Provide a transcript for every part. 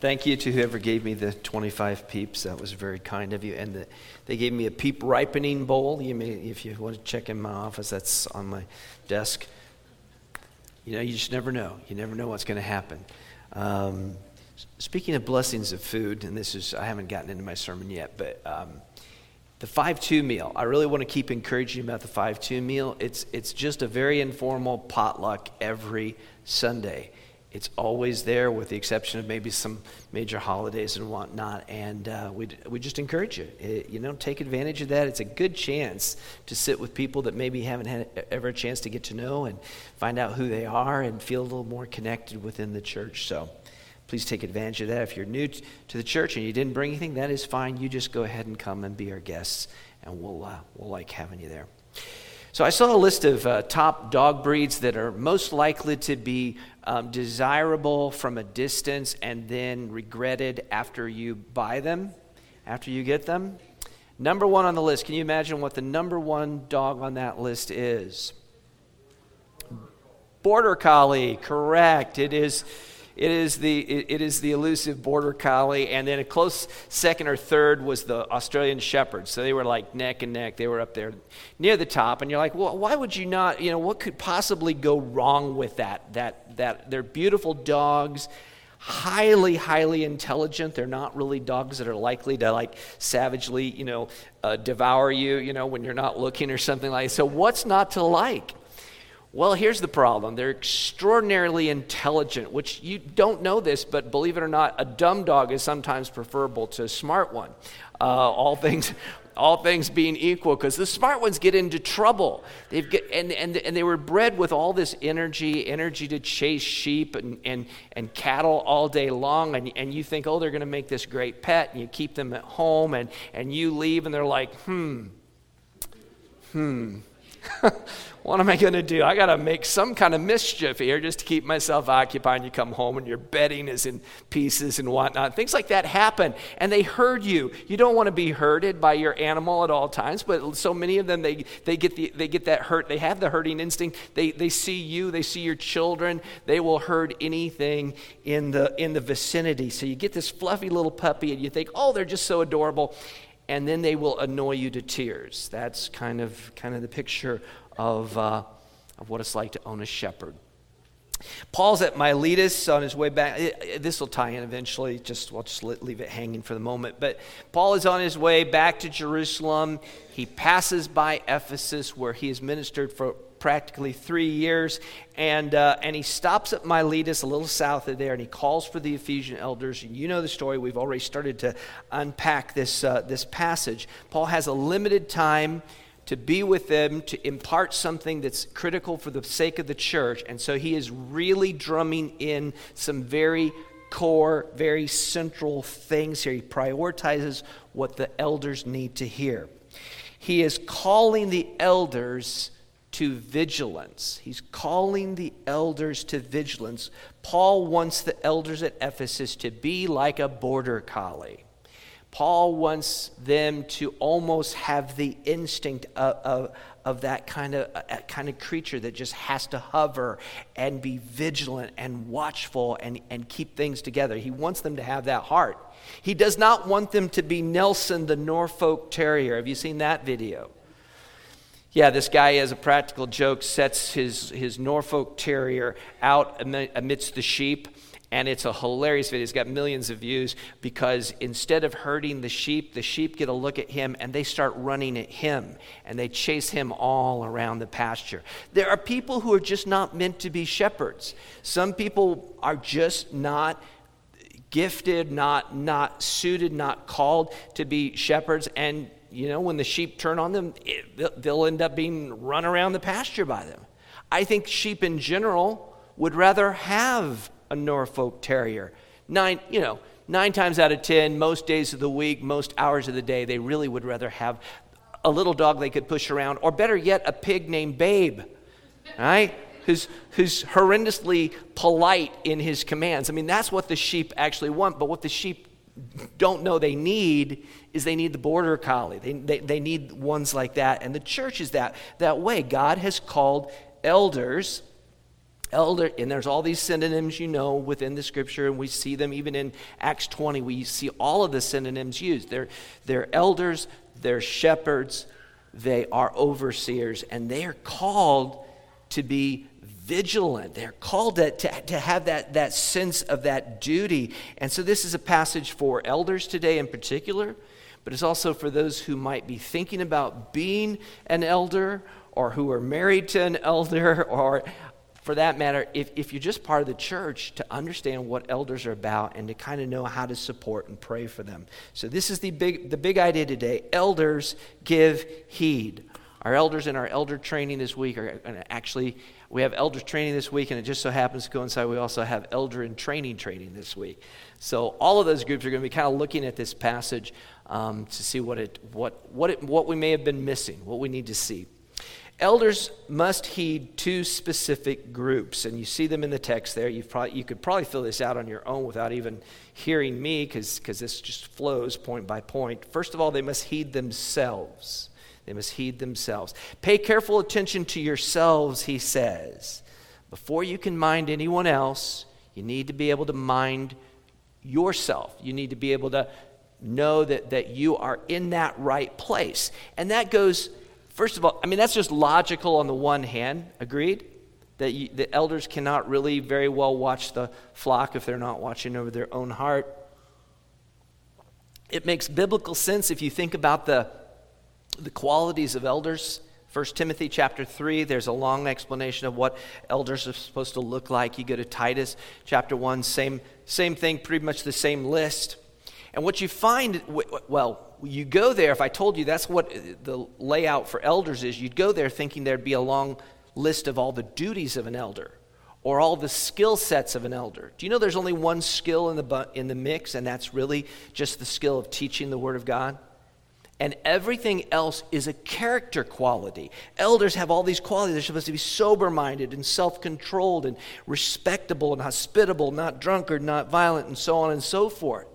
Thank you to whoever gave me the 25 peeps. That was very kind of you. And the, they gave me a peep ripening bowl. You may, if you want to check in my office, that's on my desk. You know, you just never know. You never know what's going to happen. Um, speaking of blessings of food, and this is, I haven't gotten into my sermon yet, but um, the 5 2 meal. I really want to keep encouraging about the 5 2 meal. It's, it's just a very informal potluck every Sunday. It's always there, with the exception of maybe some major holidays and whatnot. And uh, we, we just encourage you. It, you know, take advantage of that. It's a good chance to sit with people that maybe haven't had ever a chance to get to know and find out who they are and feel a little more connected within the church. So please take advantage of that. If you're new to the church and you didn't bring anything, that is fine. You just go ahead and come and be our guests, and we'll, uh, we'll like having you there. So I saw a list of uh, top dog breeds that are most likely to be um, desirable from a distance and then regretted after you buy them, after you get them. Number one on the list, can you imagine what the number one dog on that list is? Border Collie, correct. It is it is the, it is the elusive border collie. And then a close second or third was the Australian shepherd. So they were like neck and neck. They were up there near the top. And you're like, well, why would you not, you know, what could possibly go wrong with that? That, that they're beautiful dogs highly, highly intelligent. They're not really dogs that are likely to like savagely, you know, uh, devour you, you know, when you're not looking or something like. That. So what's not to like? Well, here's the problem. They're extraordinarily intelligent, which you don't know this, but believe it or not, a dumb dog is sometimes preferable to a smart one. Uh, all things. All things being equal, because the smart ones get into trouble. They've get, and, and, and they were bred with all this energy, energy to chase sheep and, and, and cattle all day long. And, and you think, oh, they're going to make this great pet. And you keep them at home, and, and you leave, and they're like, hmm, hmm. what am I going to do? I got to make some kind of mischief here just to keep myself occupied. You come home and your bedding is in pieces and whatnot. Things like that happen, and they herd you. You don't want to be herded by your animal at all times, but so many of them they they get the they get that hurt. They have the herding instinct. They they see you. They see your children. They will herd anything in the in the vicinity. So you get this fluffy little puppy, and you think, oh, they're just so adorable and then they will annoy you to tears. That's kind of kind of the picture of, uh, of what it's like to own a shepherd. Paul's at Miletus on his way back. This will tie in eventually. Just we'll just leave it hanging for the moment. But Paul is on his way back to Jerusalem. He passes by Ephesus, where he has ministered for practically three years, and uh, and he stops at Miletus, a little south of there, and he calls for the Ephesian elders. And you know the story. We've already started to unpack this uh, this passage. Paul has a limited time to be with them, to impart something that's critical for the sake of the church. And so he is really drumming in some very core, very central things here. He prioritizes what the elders need to hear. He is calling the elders to vigilance. He's calling the elders to vigilance. Paul wants the elders at Ephesus to be like a border collie. Paul wants them to almost have the instinct of, of, of that kind of, uh, kind of creature that just has to hover and be vigilant and watchful and, and keep things together. He wants them to have that heart. He does not want them to be Nelson the Norfolk Terrier. Have you seen that video? Yeah, this guy, as a practical joke, sets his, his Norfolk Terrier out amidst the sheep and it's a hilarious video. It's got millions of views because instead of herding the sheep, the sheep get a look at him and they start running at him and they chase him all around the pasture. There are people who are just not meant to be shepherds. Some people are just not gifted, not, not suited, not called to be shepherds. And, you know, when the sheep turn on them, it, they'll end up being run around the pasture by them. I think sheep in general would rather have a Norfolk Terrier. Nine, you know, nine times out of ten, most days of the week, most hours of the day, they really would rather have a little dog they could push around, or better yet, a pig named Babe, right? Who's, who's horrendously polite in his commands. I mean, that's what the sheep actually want, but what the sheep don't know they need is they need the border collie. They, they, they need ones like that. And the church is that, that way. God has called elders elder and there's all these synonyms you know within the scripture and we see them even in acts 20 we see all of the synonyms used they're, they're elders they're shepherds they are overseers and they are called to be vigilant they're called to, to, to have that, that sense of that duty and so this is a passage for elders today in particular but it's also for those who might be thinking about being an elder or who are married to an elder or for that matter, if, if you're just part of the church, to understand what elders are about and to kind of know how to support and pray for them. So, this is the big, the big idea today. Elders give heed. Our elders in our elder training this week are actually, we have elder training this week, and it just so happens to coincide we also have elder and training training this week. So, all of those groups are going to be kind of looking at this passage um, to see what, it, what, what, it, what we may have been missing, what we need to see. Elders must heed two specific groups, and you see them in the text there. you probably, you could probably fill this out on your own without even hearing me, because this just flows point by point. First of all, they must heed themselves. They must heed themselves. Pay careful attention to yourselves, he says. Before you can mind anyone else, you need to be able to mind yourself. You need to be able to know that, that you are in that right place. And that goes First of all, I mean, that's just logical on the one hand, agreed? That you, the elders cannot really very well watch the flock if they're not watching over their own heart. It makes biblical sense if you think about the, the qualities of elders. 1 Timothy chapter 3, there's a long explanation of what elders are supposed to look like. You go to Titus chapter 1, same, same thing, pretty much the same list. And what you find, well, you go there, if I told you that's what the layout for elders is, you'd go there thinking there'd be a long list of all the duties of an elder or all the skill sets of an elder. Do you know there's only one skill in the, in the mix, and that's really just the skill of teaching the Word of God? And everything else is a character quality. Elders have all these qualities. They're supposed to be sober minded and self controlled and respectable and hospitable, not drunkard, not violent, and so on and so forth.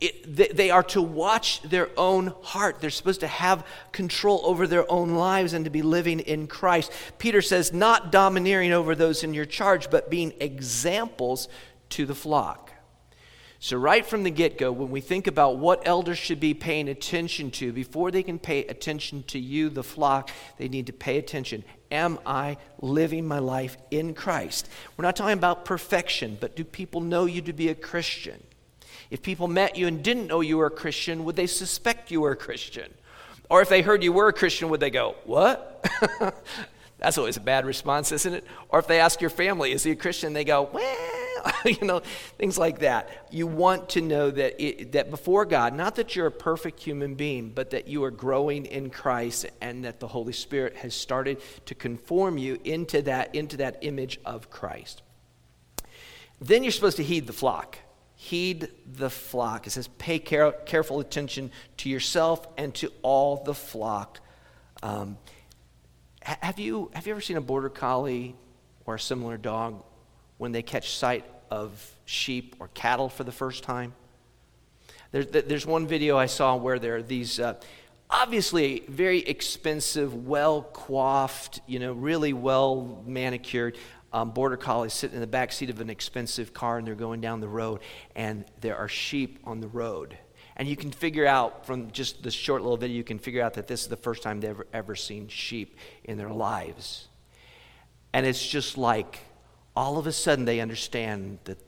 It, they are to watch their own heart. They're supposed to have control over their own lives and to be living in Christ. Peter says, not domineering over those in your charge, but being examples to the flock. So, right from the get go, when we think about what elders should be paying attention to, before they can pay attention to you, the flock, they need to pay attention. Am I living my life in Christ? We're not talking about perfection, but do people know you to be a Christian? If people met you and didn't know you were a Christian, would they suspect you were a Christian? Or if they heard you were a Christian, would they go, What? That's always a bad response, isn't it? Or if they ask your family, Is he a Christian? They go, Well, you know, things like that. You want to know that, it, that before God, not that you're a perfect human being, but that you are growing in Christ and that the Holy Spirit has started to conform you into that, into that image of Christ. Then you're supposed to heed the flock heed the flock. It says, pay care, careful attention to yourself and to all the flock. Um, have, you, have you ever seen a border collie or a similar dog when they catch sight of sheep or cattle for the first time? There's, there's one video I saw where there are these. Uh, obviously very expensive, well coiffed, you know, really well manicured um, border collies sitting in the back seat of an expensive car and they're going down the road and there are sheep on the road. And you can figure out from just this short little video, you can figure out that this is the first time they've ever, ever seen sheep in their lives. And it's just like all of a sudden they understand that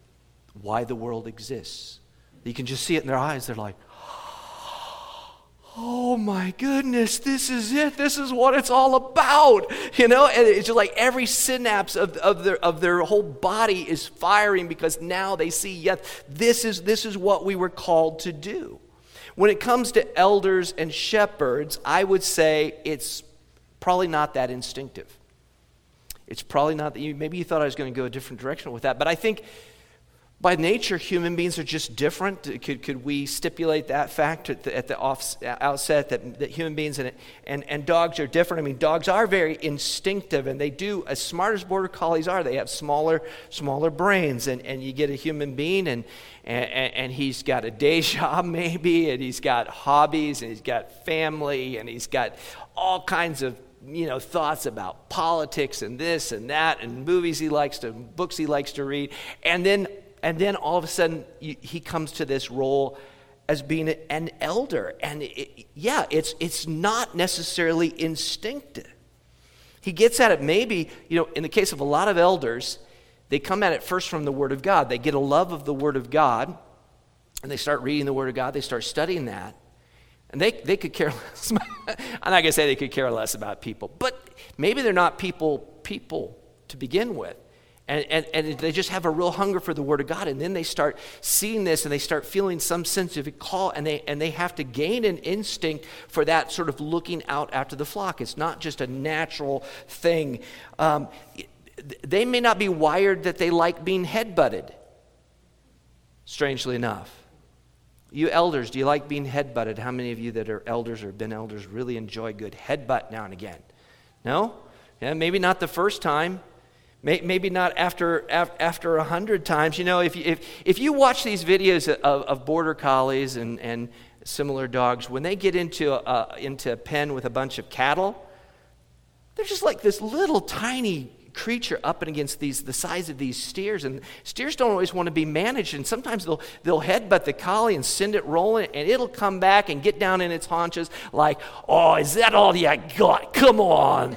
why the world exists. You can just see it in their eyes. They're like, oh my goodness, this is it. This is what it's all about. You know, and it's just like every synapse of, of, their, of their whole body is firing because now they see, yes, this is, this is what we were called to do. When it comes to elders and shepherds, I would say it's probably not that instinctive. It's probably not that you, maybe you thought I was going to go a different direction with that, but I think by nature, human beings are just different. Could, could we stipulate that fact at the, at the off, outset that, that human beings and, and, and dogs are different? I mean, dogs are very instinctive and they do, as smart as border collies are, they have smaller, smaller brains. And, and you get a human being and, and, and he's got a day job maybe, and he's got hobbies, and he's got family, and he's got all kinds of you know, thoughts about politics and this and that and movies he likes to, books he likes to read. And then, and then all of a sudden, he comes to this role as being an elder. And it, yeah, it's, it's not necessarily instinctive. He gets at it maybe, you know, in the case of a lot of elders, they come at it first from the Word of God. They get a love of the Word of God, and they start reading the Word of God, they start studying that. And they, they could care less. I'm not going to say they could care less about people, but maybe they're not people people to begin with. And, and, and they just have a real hunger for the Word of God. And then they start seeing this and they start feeling some sense of a call, and they, and they have to gain an instinct for that sort of looking out after the flock. It's not just a natural thing. Um, they may not be wired that they like being headbutted, strangely enough. You elders, do you like being headbutted? How many of you that are elders or been elders really enjoy good headbutt now and again? No? Yeah, maybe not the first time. Maybe not after after a hundred times. You know, if you, if, if you watch these videos of, of border collies and, and similar dogs, when they get into a, into a pen with a bunch of cattle, they're just like this little tiny creature up and against these the size of these steers. And steers don't always want to be managed. And sometimes they'll they'll headbutt the collie and send it rolling and it'll come back and get down in its haunches like oh is that all you got? Come on.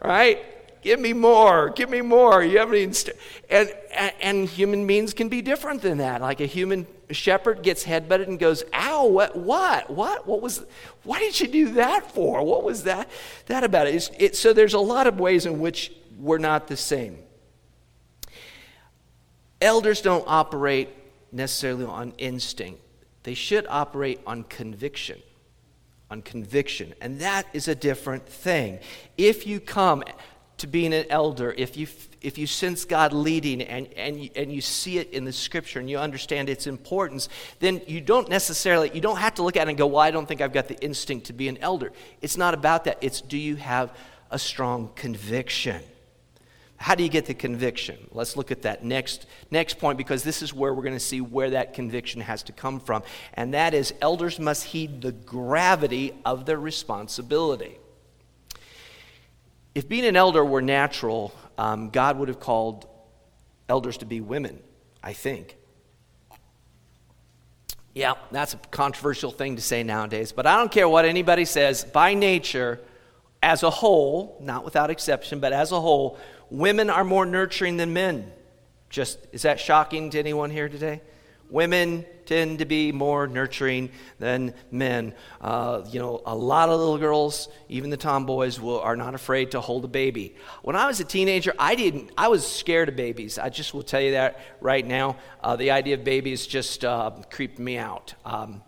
Right? Give me more. Give me more. You st-. and, and and human beings can be different than that. Like a human shepherd gets headbutted and goes, ow, what, what, what, what was, why did you do that for? What was that, that about? It, it, so there's a lot of ways in which we're not the same. Elders don't operate necessarily on instinct. They should operate on conviction. On conviction. And that is a different thing. If you come to being an elder, if you, if you sense God leading and, and, and you see it in the scripture and you understand its importance, then you don't necessarily, you don't have to look at it and go, well, I don't think I've got the instinct to be an elder. It's not about that. It's do you have a strong conviction? How do you get the conviction? Let's look at that next, next point because this is where we're going to see where that conviction has to come from. And that is elders must heed the gravity of their responsibility. If being an elder were natural, um, God would have called elders to be women, I think. Yeah, that's a controversial thing to say nowadays, but I don't care what anybody says. By nature, as a whole, not without exception, but as a whole, women are more nurturing than men. Just is that shocking to anyone here today? Women tend to be more nurturing than men. Uh, you know, a lot of little girls, even the tomboys, will, are not afraid to hold a baby. When I was a teenager, I didn't. I was scared of babies. I just will tell you that right now. Uh, the idea of babies just uh, creeped me out. Um,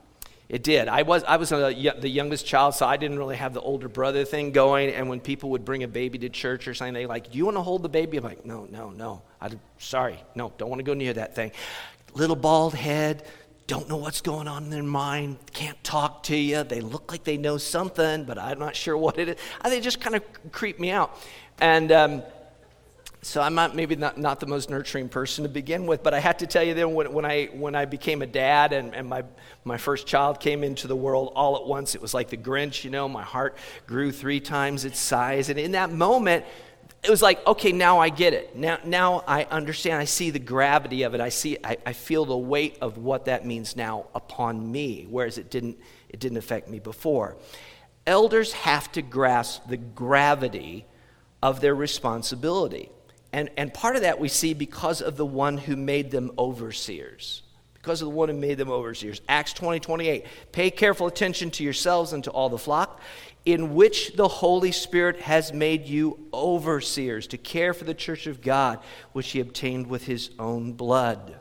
it did. I was, I was a, the youngest child, so I didn't really have the older brother thing going. And when people would bring a baby to church or something, they like, "Do you want to hold the baby?" I'm like, "No, no, no. I, sorry, no, don't want to go near that thing." Little bald head, don't know what's going on in their mind, can't talk to you. They look like they know something, but I'm not sure what it is. They just kind of creep me out. And um, so I'm not, maybe not, not the most nurturing person to begin with, but I had to tell you then when, when, I, when I became a dad and, and my, my first child came into the world all at once, it was like the Grinch, you know, my heart grew three times its size. And in that moment, it was like, okay, now I get it. Now, now I understand. I see the gravity of it. I see, I, I feel the weight of what that means now upon me, whereas it didn't, it didn't affect me before. Elders have to grasp the gravity of their responsibility. And, and part of that we see because of the one who made them overseers. Because of the one who made them overseers. Acts 20, 28. Pay careful attention to yourselves and to all the flock in which the Holy Spirit has made you overseers to care for the church of God, which he obtained with his own blood.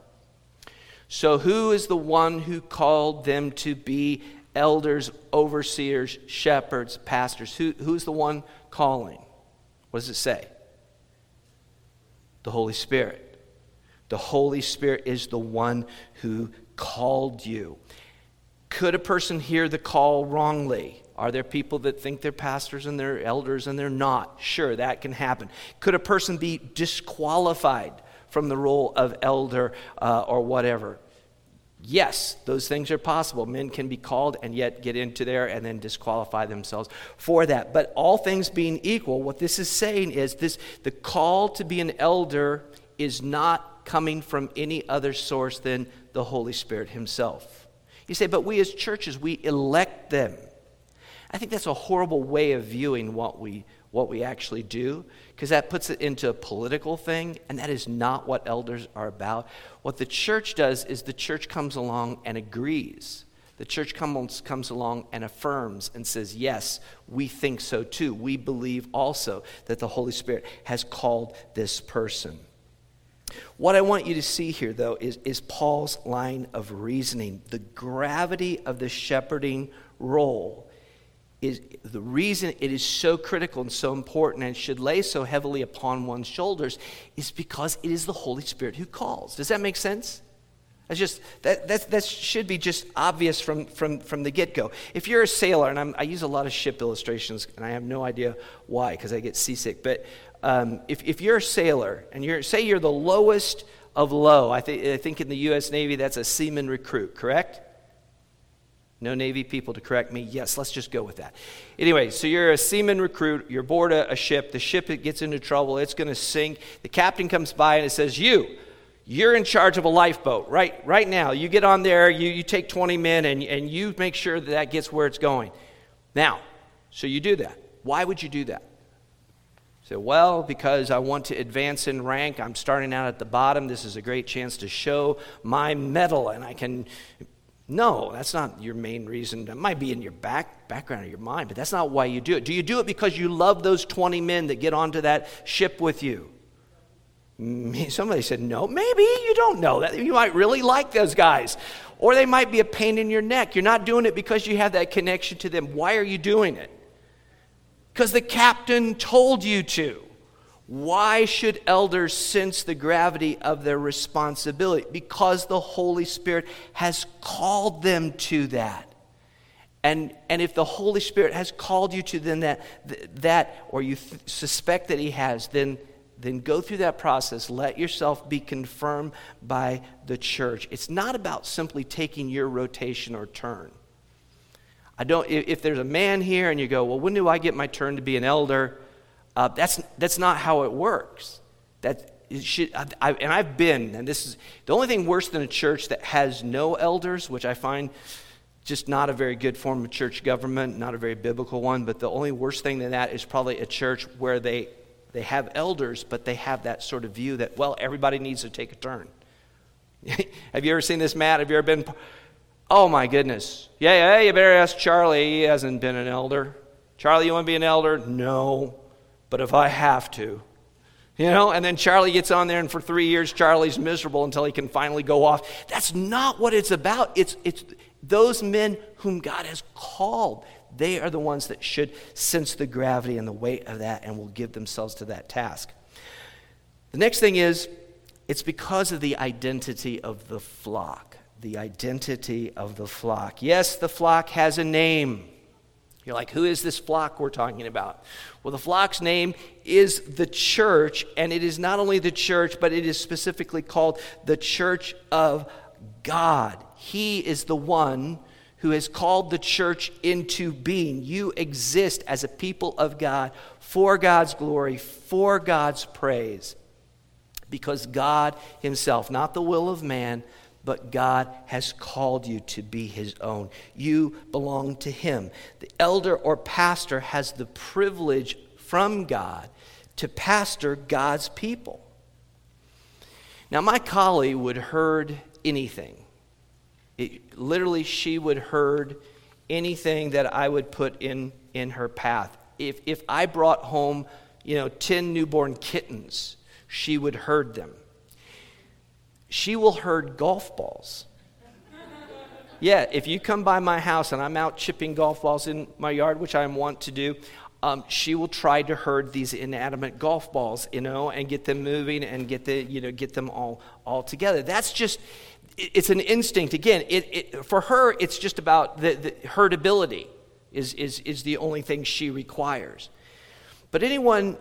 So, who is the one who called them to be elders, overseers, shepherds, pastors? Who, who's the one calling? What does it say? The Holy Spirit. The Holy Spirit is the one who called you. Could a person hear the call wrongly? Are there people that think they're pastors and they're elders and they're not? Sure, that can happen. Could a person be disqualified from the role of elder uh, or whatever? Yes, those things are possible. Men can be called and yet get into there and then disqualify themselves for that. But all things being equal, what this is saying is this the call to be an elder is not coming from any other source than the Holy Spirit himself. You say, but we as churches, we elect them. I think that's a horrible way of viewing what we what we actually do because that puts it into a political thing, and that is not what elders are about. What the church does is the church comes along and agrees. The church comes, comes along and affirms and says, Yes, we think so too. We believe also that the Holy Spirit has called this person. What I want you to see here, though, is, is Paul's line of reasoning. The gravity of the shepherding role is the reason it is so critical and so important and should lay so heavily upon one's shoulders is because it is the Holy Spirit who calls. Does that make sense? That's just that, that, that should be just obvious from, from, from the get-go. If you're a sailor, and I'm, i use a lot of ship illustrations, and I have no idea why, because I get seasick. But um, if, if you're a sailor, and you're say you're the lowest of low, I, th- I think in the U.S. Navy that's a seaman recruit, correct? No Navy people to correct me. Yes, let's just go with that. Anyway, so you're a seaman recruit. You're aboard a, a ship. The ship it gets into trouble. It's going to sink. The captain comes by and it says, "You, you're in charge of a lifeboat right right now. You get on there. You you take 20 men and and you make sure that that gets where it's going. Now, so you do that. Why would you do that? So, well, because I want to advance in rank. I'm starting out at the bottom. This is a great chance to show my mettle, and I can no, that's not your main reason. That might be in your back, background of your mind, but that's not why you do it. Do you do it because you love those 20 men that get onto that ship with you? Somebody said, no, maybe you don't know that. You might really like those guys. Or they might be a pain in your neck. You're not doing it because you have that connection to them. Why are you doing it? Because the captain told you to. Why should elders sense the gravity of their responsibility? Because the Holy Spirit has called them to that. And, and if the Holy Spirit has called you to then that, that or you th- suspect that He has, then, then go through that process. Let yourself be confirmed by the church. It's not about simply taking your rotation or turn. I don't, if, if there's a man here and you go, well, when do I get my turn to be an elder? Uh, that's, that's not how it works. That should, I, I, and I've been, and this is the only thing worse than a church that has no elders, which I find just not a very good form of church government, not a very biblical one. But the only worse thing than that is probably a church where they, they have elders, but they have that sort of view that, well, everybody needs to take a turn. have you ever seen this, Matt? Have you ever been? Oh, my goodness. Yeah, yeah, you better ask Charlie. He hasn't been an elder. Charlie, you want to be an elder? No but if I have to, you know, and then Charlie gets on there, and for three years, Charlie's miserable until he can finally go off. That's not what it's about. It's, it's those men whom God has called. They are the ones that should sense the gravity and the weight of that and will give themselves to that task. The next thing is, it's because of the identity of the flock. The identity of the flock. Yes, the flock has a name. You're like, who is this flock we're talking about? Well, the flock's name is the church, and it is not only the church, but it is specifically called the church of God. He is the one who has called the church into being. You exist as a people of God for God's glory, for God's praise, because God Himself, not the will of man, but God has called you to be his own. You belong to him. The elder or pastor has the privilege from God to pastor God's people. Now, my collie would herd anything. It, literally, she would herd anything that I would put in, in her path. If, if I brought home, you know, 10 newborn kittens, she would herd them she will herd golf balls. Yeah, if you come by my house and I'm out chipping golf balls in my yard, which I want to do, um, she will try to herd these inanimate golf balls, you know, and get them moving and get the, you know, get them all all together. That's just, it's an instinct. Again, it, it for her, it's just about the, the herdability is, is, is the only thing she requires. But anyone,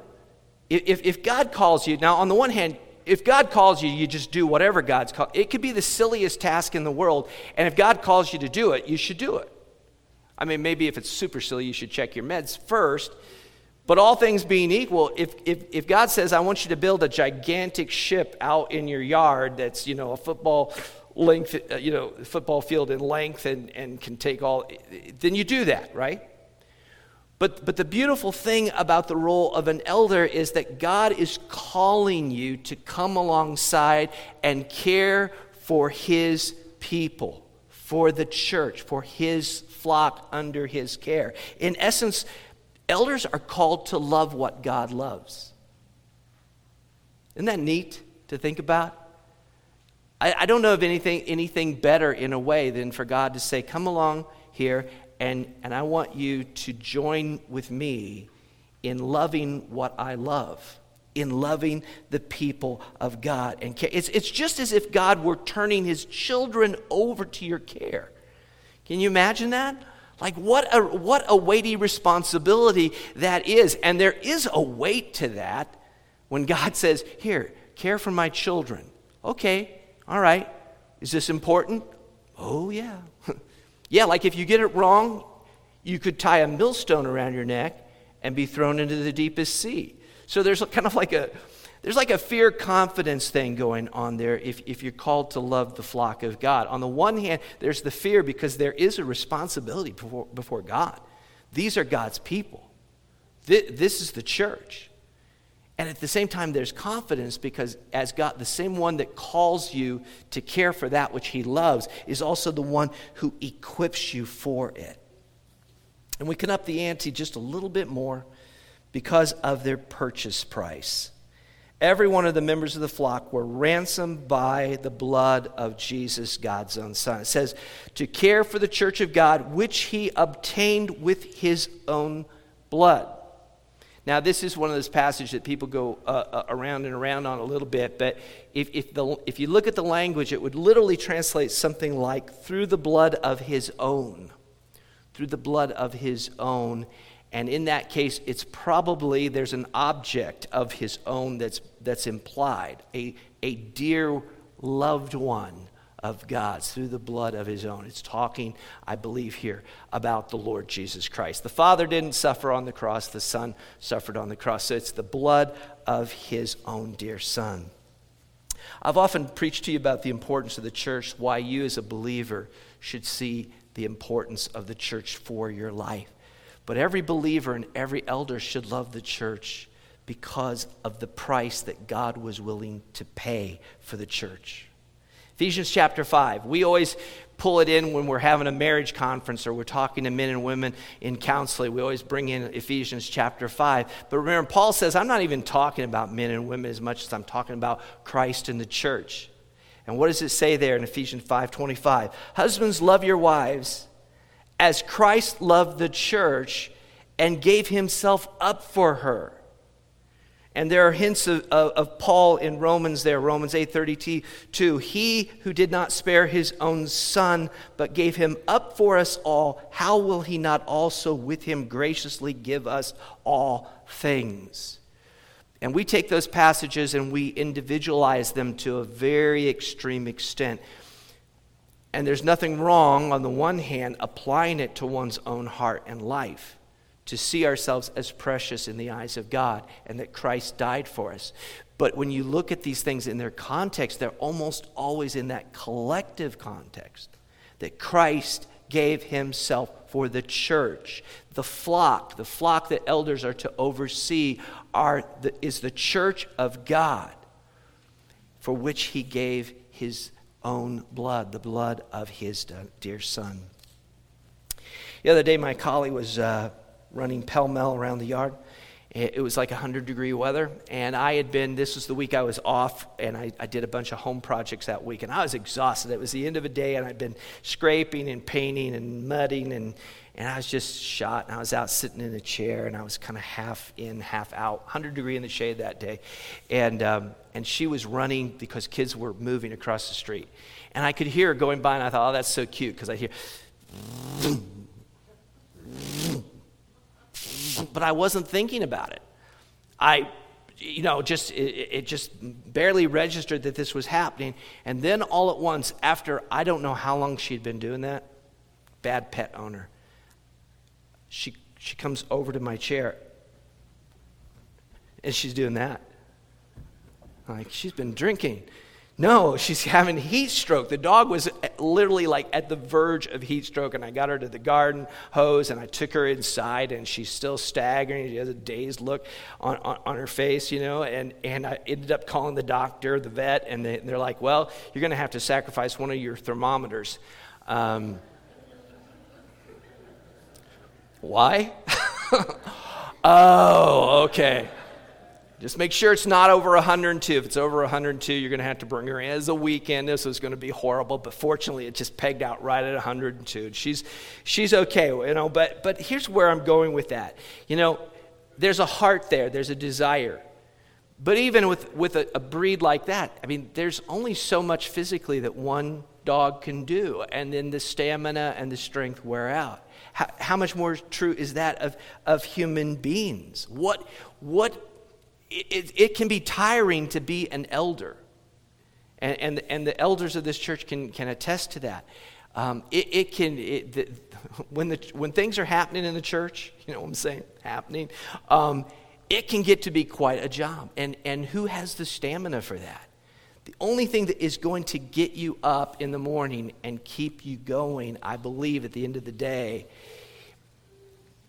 if, if God calls you, now on the one hand, if God calls you, you just do whatever God's called. It could be the silliest task in the world, and if God calls you to do it, you should do it. I mean, maybe if it's super silly, you should check your meds first. But all things being equal, if, if, if God says, I want you to build a gigantic ship out in your yard that's, you know, a football length, uh, you know, football field in length and, and can take all, then you do that, right? But, but the beautiful thing about the role of an elder is that God is calling you to come alongside and care for his people, for the church, for his flock under his care. In essence, elders are called to love what God loves. Isn't that neat to think about? I, I don't know of anything, anything better in a way than for God to say, Come along here, and, and I want you to join with me in loving what I love, in loving the people of God. And it's, it's just as if God were turning his children over to your care. Can you imagine that? Like, what a, what a weighty responsibility that is. And there is a weight to that when God says, Here, care for my children. Okay, all right. Is this important? Oh, yeah. Yeah, like if you get it wrong, you could tie a millstone around your neck and be thrown into the deepest sea. So there's kind of like a there's like a fear confidence thing going on there if, if you're called to love the flock of God. On the one hand, there's the fear because there is a responsibility before, before God. These are God's people, this is the church. And at the same time, there's confidence because, as God, the same one that calls you to care for that which He loves is also the one who equips you for it. And we can up the ante just a little bit more because of their purchase price. Every one of the members of the flock were ransomed by the blood of Jesus, God's own Son. It says, to care for the church of God, which he obtained with his own blood. Now, this is one of those passages that people go uh, uh, around and around on a little bit, but if, if, the, if you look at the language, it would literally translate something like through the blood of his own. Through the blood of his own. And in that case, it's probably there's an object of his own that's, that's implied, a, a dear loved one of God's through the blood of his own. It's talking, I believe, here about the Lord Jesus Christ. The Father didn't suffer on the cross, the Son suffered on the cross. So it's the blood of his own dear Son. I've often preached to you about the importance of the church, why you as a believer should see the importance of the church for your life. But every believer and every elder should love the church because of the price that God was willing to pay for the church. Ephesians chapter 5. We always pull it in when we're having a marriage conference or we're talking to men and women in counseling. We always bring in Ephesians chapter 5. But remember, Paul says, I'm not even talking about men and women as much as I'm talking about Christ and the church. And what does it say there in Ephesians 5:25? Husbands, love your wives as Christ loved the church and gave himself up for her. And there are hints of, of, of, Paul in Romans there, Romans 8:32. He who did not spare his own son, but gave him up for us all, how will he not also with him graciously give us all things? And we take those passages and we individualize them to a very extreme extent. And there's nothing wrong, on the one hand, applying it to one's own heart and life to see ourselves as precious in the eyes of God and that Christ died for us. But when you look at these things in their context, they're almost always in that collective context that Christ gave himself for the church. The flock, the flock that elders are to oversee, are the, is the church of God for which he gave his own blood, the blood of his dear son. The other day, my collie was uh, running pell mell around the yard. It was like 100 degree weather, and I had been, this was the week I was off, and I, I, did a bunch of home projects that week, and I was exhausted. It was the end of a day, and I'd been scraping and painting and mudding, and, and I was just shot, and I was out sitting in a chair, and I was kind of half in, half out, 100 degree in the shade that day. And, um, and she was running because kids were moving across the street. And I could hear her going by, and I thought, oh, that's so cute, because I hear, but I wasn't thinking about it. I you know, just it, it, just barely registered that this was happening. And then all at once, after I don't know how long she'd been doing that, bad pet owner, she she comes over to my chair and she's doing that. Like she's been drinking. No, she's having heat stroke. The dog was literally like at the verge of heat stroke, and I got her to the garden hose and I took her inside, and she's still staggering. She has a dazed look on, on, on her face, you know. And, and I ended up calling the doctor, the vet, and they, are like, Well, you're going to have to sacrifice one of your thermometers. Um, why? oh, okay. Just make sure it's not over 102. If it's over 102, you're going to have to bring her in. As a weekend, this was going to be horrible, but fortunately, it just pegged out right at 102. She's, she's okay, you know. But, but here's where I'm going with that. You know, there's a heart there, there's a desire. But even with, with a, a breed like that, I mean, there's only so much physically that one dog can do, and then the stamina and the strength wear out. How, how much more true is that of, of human beings? What, what it, it can be tiring to be an elder. And, and, and the elders of this church can, can attest to that. Um, it, it, can, it, the, when, the, when things are happening in the church, you know what I'm saying? Happening, um, it can get to be quite a job. And, and who has the stamina for that? The only thing that is going to get you up in the morning and keep you going, I believe, at the end of the day,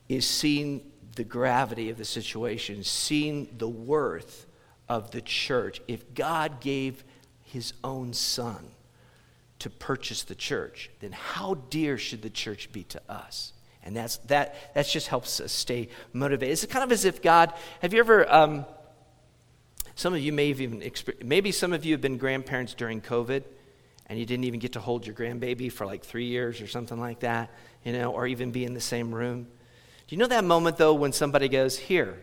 is seeing the gravity of the situation, seeing the worth of the church. If God gave his own son to purchase the church, then how dear should the church be to us? And that's, that, that just helps us stay motivated. It's kind of as if God, have you ever, um, some of you may have even, experienced, maybe some of you have been grandparents during COVID and you didn't even get to hold your grandbaby for like three years or something like that, you know, or even be in the same room. Do you know that moment, though, when somebody goes, Here,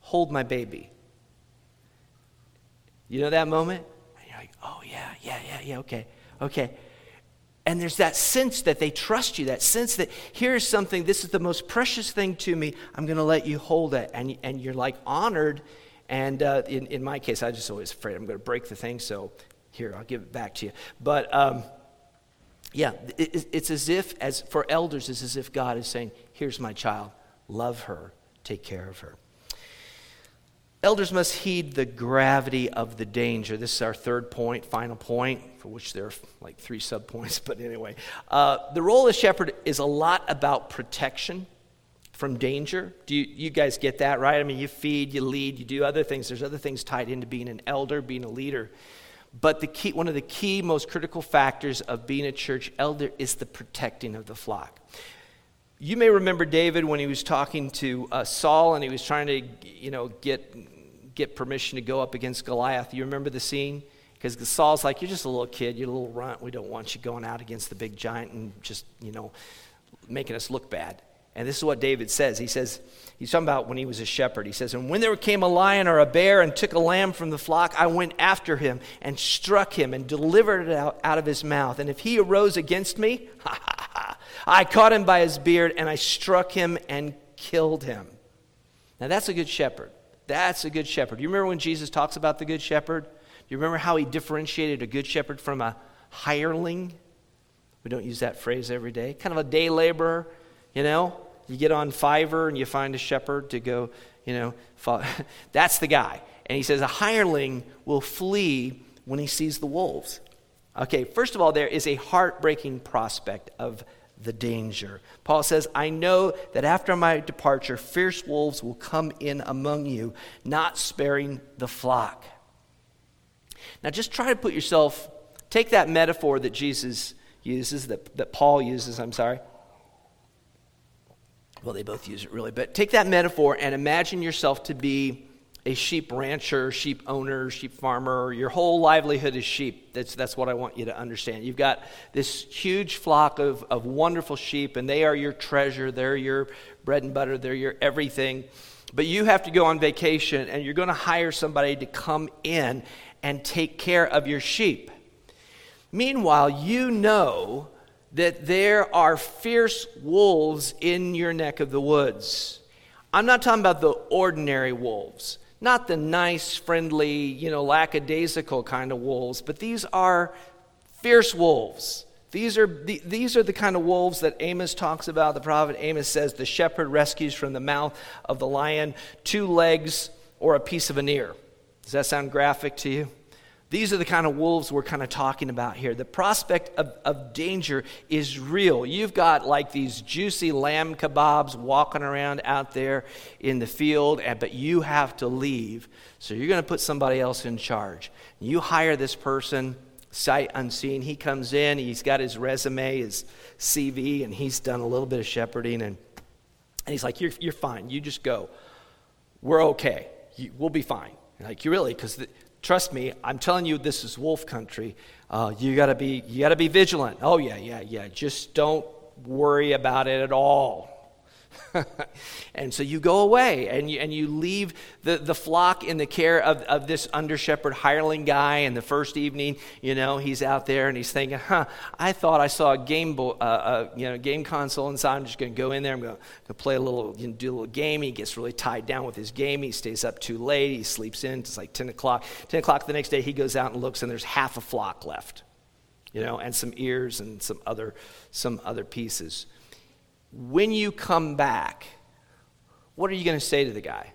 hold my baby? You know that moment? And you're like, Oh, yeah, yeah, yeah, yeah, okay, okay. And there's that sense that they trust you, that sense that here's something, this is the most precious thing to me, I'm going to let you hold it. And, and you're like honored. And uh, in, in my case, I just always afraid I'm going to break the thing, so here, I'll give it back to you. But um, yeah, it, it's as if, as for elders, it's as if God is saying, Here's my child. Love her. Take care of her. Elders must heed the gravity of the danger. This is our third point, final point, for which there are like three subpoints, but anyway. Uh, the role of shepherd is a lot about protection from danger. Do you, you guys get that, right? I mean, you feed, you lead, you do other things. There's other things tied into being an elder, being a leader. But the key, one of the key, most critical factors of being a church elder is the protecting of the flock. You may remember David when he was talking to uh, Saul and he was trying to, you know, get, get permission to go up against Goliath. You remember the scene? Because Saul's like, You're just a little kid, you're a little runt. We don't want you going out against the big giant and just, you know, making us look bad. And this is what David says. He says, He's talking about when he was a shepherd. He says, And when there came a lion or a bear and took a lamb from the flock, I went after him and struck him and delivered it out, out of his mouth. And if he arose against me, ha ha ha, I caught him by his beard and I struck him and killed him. Now that's a good shepherd. That's a good shepherd. You remember when Jesus talks about the good shepherd? Do you remember how he differentiated a good shepherd from a hireling? We don't use that phrase every day. Kind of a day laborer, you know? You get on Fiverr and you find a shepherd to go, you know, follow. that's the guy. And he says, a hireling will flee when he sees the wolves. Okay, first of all, there is a heartbreaking prospect of the danger. Paul says, I know that after my departure, fierce wolves will come in among you, not sparing the flock. Now, just try to put yourself, take that metaphor that Jesus uses, that, that Paul uses, I'm sorry. Well, they both use it really, but take that metaphor and imagine yourself to be a sheep rancher, sheep owner, sheep farmer. Your whole livelihood is sheep. That's, that's what I want you to understand. You've got this huge flock of, of wonderful sheep, and they are your treasure. They're your bread and butter. They're your everything. But you have to go on vacation, and you're going to hire somebody to come in and take care of your sheep. Meanwhile, you know that there are fierce wolves in your neck of the woods. I'm not talking about the ordinary wolves not the nice, friendly, you know, lackadaisical kind of wolves, but these are fierce wolves. These are, the, these are the kind of wolves that Amos talks about. The prophet Amos says the shepherd rescues from the mouth of the lion two legs or a piece of an ear. Does that sound graphic to you? These are the kind of wolves we're kind of talking about here. The prospect of, of danger is real. You've got like these juicy lamb kebabs walking around out there in the field, but you have to leave. So you're going to put somebody else in charge. You hire this person, sight unseen. He comes in, he's got his resume, his CV, and he's done a little bit of shepherding. And, and he's like, you're, you're fine. You just go. We're okay. You, we'll be fine. Like, you really? Because trust me, I'm telling you, this is wolf country. Uh, you gotta be, you gotta be vigilant. Oh yeah, yeah, yeah. Just don't worry about it at all. and so you go away and you, and you leave the, the flock in the care of, of this under shepherd hireling guy. And the first evening, you know, he's out there and he's thinking, huh, I thought I saw a game, bo- uh, uh, you know, game console inside. I'm just going to go in there. I'm going to play a little, you know, do a little game. He gets really tied down with his game. He stays up too late. He sleeps in. It's like 10 o'clock. 10 o'clock the next day, he goes out and looks and there's half a flock left, you know, and some ears and some other, some other pieces when you come back, what are you going to say to the guy?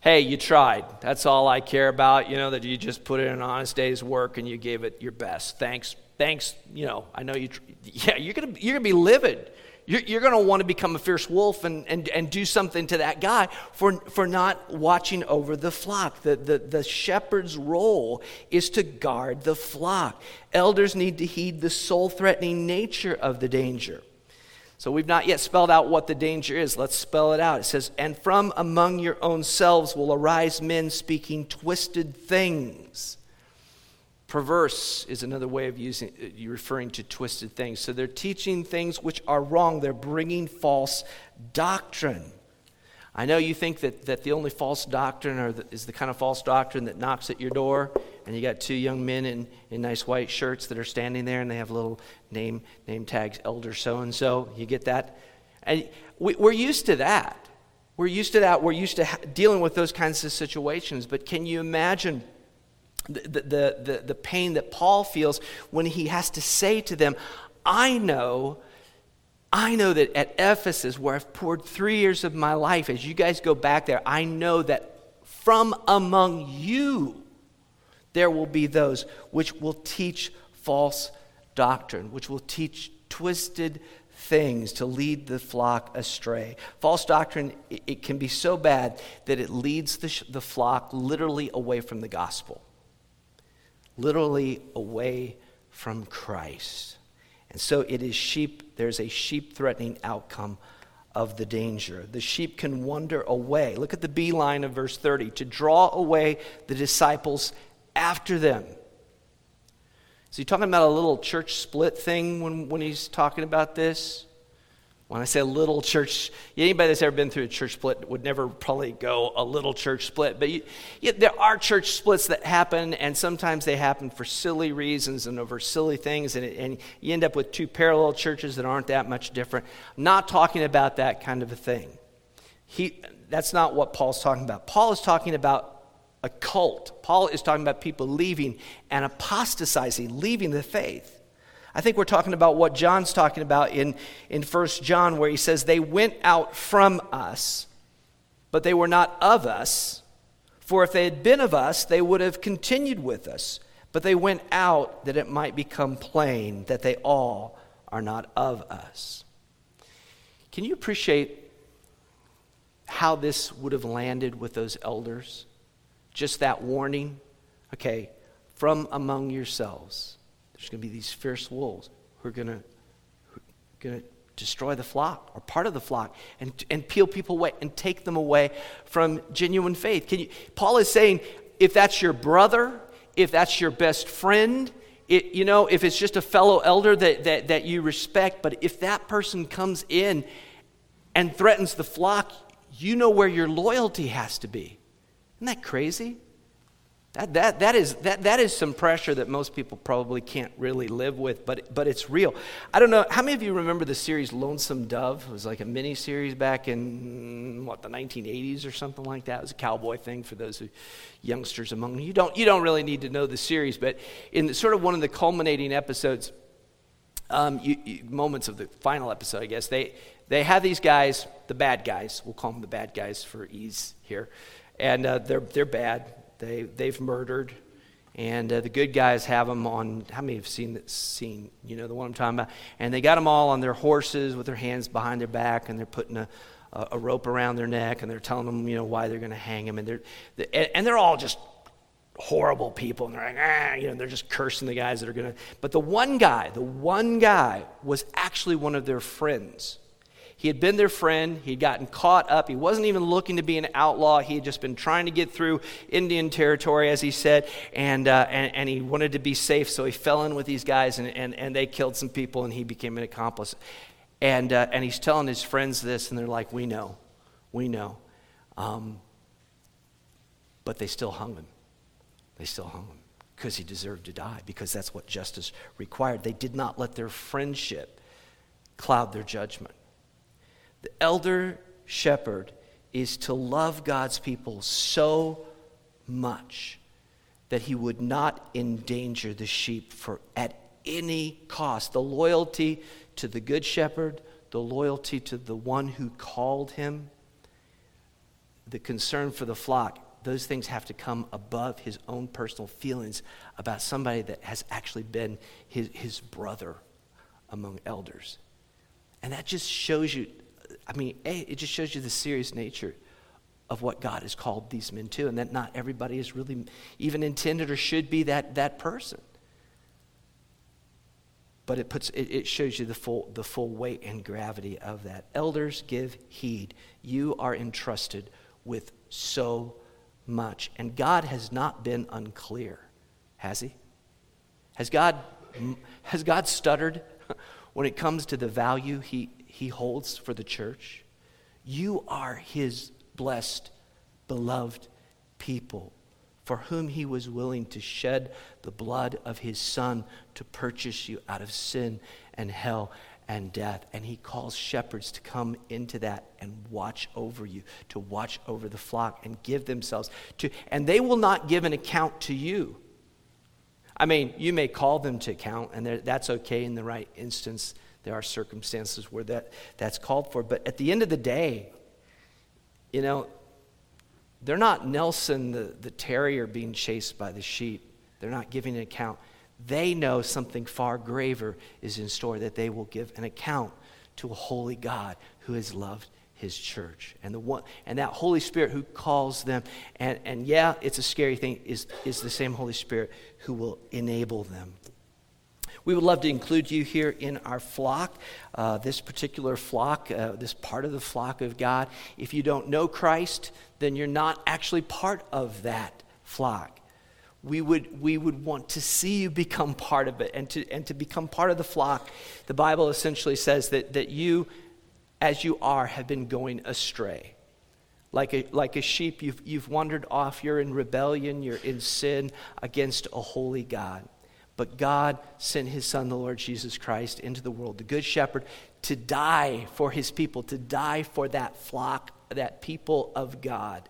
Hey, you tried. That's all I care about. You know, that you just put in an honest day's work and you gave it your best. Thanks. Thanks. You know, I know you. Tr- yeah, you're going to you're gonna be livid. You're, you're going to want to become a fierce wolf and, and, and do something to that guy for, for not watching over the flock. The, the, the shepherd's role is to guard the flock. Elders need to heed the soul threatening nature of the danger. So we've not yet spelled out what the danger is. Let's spell it out. It says, And from among your own selves will arise men speaking twisted things. Perverse is another way of using, uh, referring to twisted things. So they're teaching things which are wrong, they're bringing false doctrine. I know you think that, that the only false doctrine the, is the kind of false doctrine that knocks at your door and you got two young men in, in nice white shirts that are standing there and they have little name, name tags, elder so and so. You get that? And we, we're used to that. We're used to that. We're used to ha- dealing with those kinds of situations. But can you imagine the, the, the, the pain that Paul feels when he has to say to them, I know. I know that at Ephesus, where I've poured three years of my life, as you guys go back there, I know that from among you there will be those which will teach false doctrine, which will teach twisted things to lead the flock astray. False doctrine, it, it can be so bad that it leads the, sh- the flock literally away from the gospel, literally away from Christ. And so it is sheep, there's a sheep threatening outcome of the danger. The sheep can wander away. Look at the B line of verse 30 to draw away the disciples after them. Is he talking about a little church split thing when, when he's talking about this? When I say little church, anybody that's ever been through a church split would never probably go a little church split. But you, there are church splits that happen, and sometimes they happen for silly reasons and over silly things, and, it, and you end up with two parallel churches that aren't that much different. Not talking about that kind of a thing. He, that's not what Paul's talking about. Paul is talking about a cult. Paul is talking about people leaving and apostatizing, leaving the faith. I think we're talking about what John's talking about in, in 1 John, where he says, They went out from us, but they were not of us. For if they had been of us, they would have continued with us. But they went out that it might become plain that they all are not of us. Can you appreciate how this would have landed with those elders? Just that warning. Okay, from among yourselves, there's going to be these fierce wolves who are going to, going to destroy the flock or part of the flock and, and peel people away and take them away from genuine faith. Can you, Paul is saying if that's your brother, if that's your best friend, it, you know, if it's just a fellow elder that, that, that you respect, but if that person comes in and threatens the flock, you know where your loyalty has to be. Isn't that crazy? That, that, that, is, that, that is some pressure that most people probably can't really live with, but, but it's real. I don't know, how many of you remember the series Lonesome Dove? It was like a mini series back in, what, the 1980s or something like that? It was a cowboy thing for those youngsters among you. You don't, you don't really need to know the series, but in the, sort of one of the culminating episodes, um, you, you, moments of the final episode, I guess, they, they have these guys, the bad guys, we'll call them the bad guys for ease here, and uh, they're, they're bad they, they've murdered. And uh, the good guys have them on, how many have seen that scene? You know, the one I'm talking about. And they got them all on their horses with their hands behind their back, and they're putting a, a rope around their neck, and they're telling them, you know, why they're going to hang them. And they're, and they're all just horrible people. And they're like, ah, you know, they're just cursing the guys that are going to. But the one guy, the one guy was actually one of their friends. He had been their friend. He'd gotten caught up. He wasn't even looking to be an outlaw. He had just been trying to get through Indian territory, as he said, and, uh, and, and, he wanted to be safe. So he fell in with these guys, and, and, and they killed some people, and he became an accomplice. And, uh, and he's telling his friends this, and they're like, We know. We know. Um, but they still hung him. They still hung him because he deserved to die, because that's what justice required. They did not let their friendship cloud their judgment. The elder shepherd is to love God's people so much that he would not endanger the sheep for at any cost. The loyalty to the good shepherd, the loyalty to the one who called him, the concern for the flock, those things have to come above his own personal feelings about somebody that has actually been his, his brother among elders. And that just shows you I mean, A, it just shows you the serious nature of what God has called these men to, and that not everybody is really even intended or should be that, that person. But it, puts, it, it shows you the full, the full weight and gravity of that. Elders, give heed. You are entrusted with so much. And God has not been unclear, has He? Has God, has God stuttered when it comes to the value He, he holds for the church. You are his blessed, beloved people for whom he was willing to shed the blood of his son to purchase you out of sin and hell and death. And he calls shepherds to come into that and watch over you, to watch over the flock and give themselves to, and they will not give an account to you. I mean, you may call them to account, and that's okay in the right instance. There are circumstances where that, that's called for. But at the end of the day, you know, they're not Nelson the, the terrier being chased by the sheep. They're not giving an account. They know something far graver is in store, that they will give an account to a holy God who has loved his church. And, the one, and that Holy Spirit who calls them, and, and yeah, it's a scary thing, is, is the same Holy Spirit who will enable them. We would love to include you here in our flock, uh, this particular flock, uh, this part of the flock of God. If you don't know Christ, then you're not actually part of that flock. We would, we would want to see you become part of it and to, and to become part of the flock. The Bible essentially says that, that you, as you are, have been going astray. Like a, like a sheep, you've, you've wandered off. You're in rebellion, you're in sin against a holy God. But God sent his son, the Lord Jesus Christ, into the world, the good shepherd, to die for his people, to die for that flock, that people of God,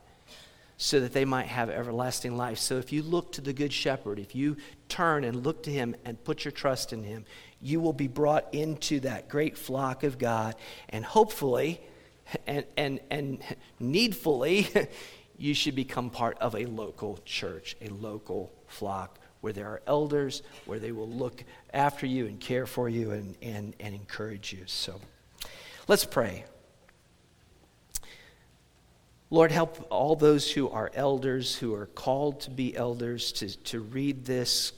so that they might have everlasting life. So if you look to the good shepherd, if you turn and look to him and put your trust in him, you will be brought into that great flock of God. And hopefully, and, and, and needfully, you should become part of a local church, a local flock where there are elders, where they will look after you and care for you and, and, and encourage you. So let's pray. Lord, help all those who are elders, who are called to be elders, to, to read this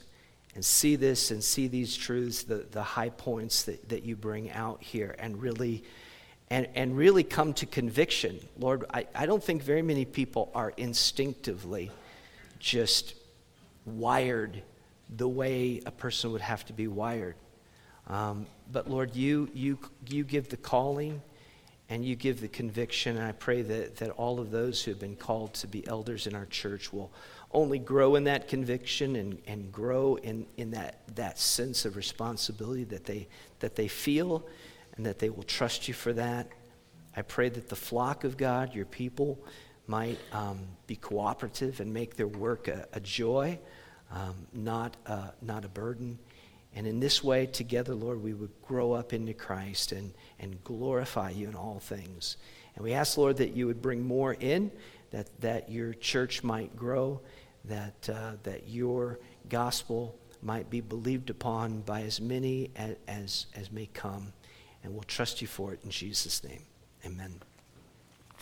and see this and see these truths, the, the high points that, that you bring out here, and really, and, and really come to conviction. Lord, I, I don't think very many people are instinctively just wired the way a person would have to be wired. Um, but Lord, you, you, you give the calling and you give the conviction. And I pray that, that all of those who have been called to be elders in our church will only grow in that conviction and, and grow in, in that, that sense of responsibility that they, that they feel and that they will trust you for that. I pray that the flock of God, your people, might um, be cooperative and make their work a, a joy, um, not, not a burden. And in this way, together, Lord, we would grow up into Christ and, and glorify you in all things. And we ask, Lord, that you would bring more in, that, that your church might grow, that, uh, that your gospel might be believed upon by as many as, as, as may come. And we'll trust you for it in Jesus' name. Amen.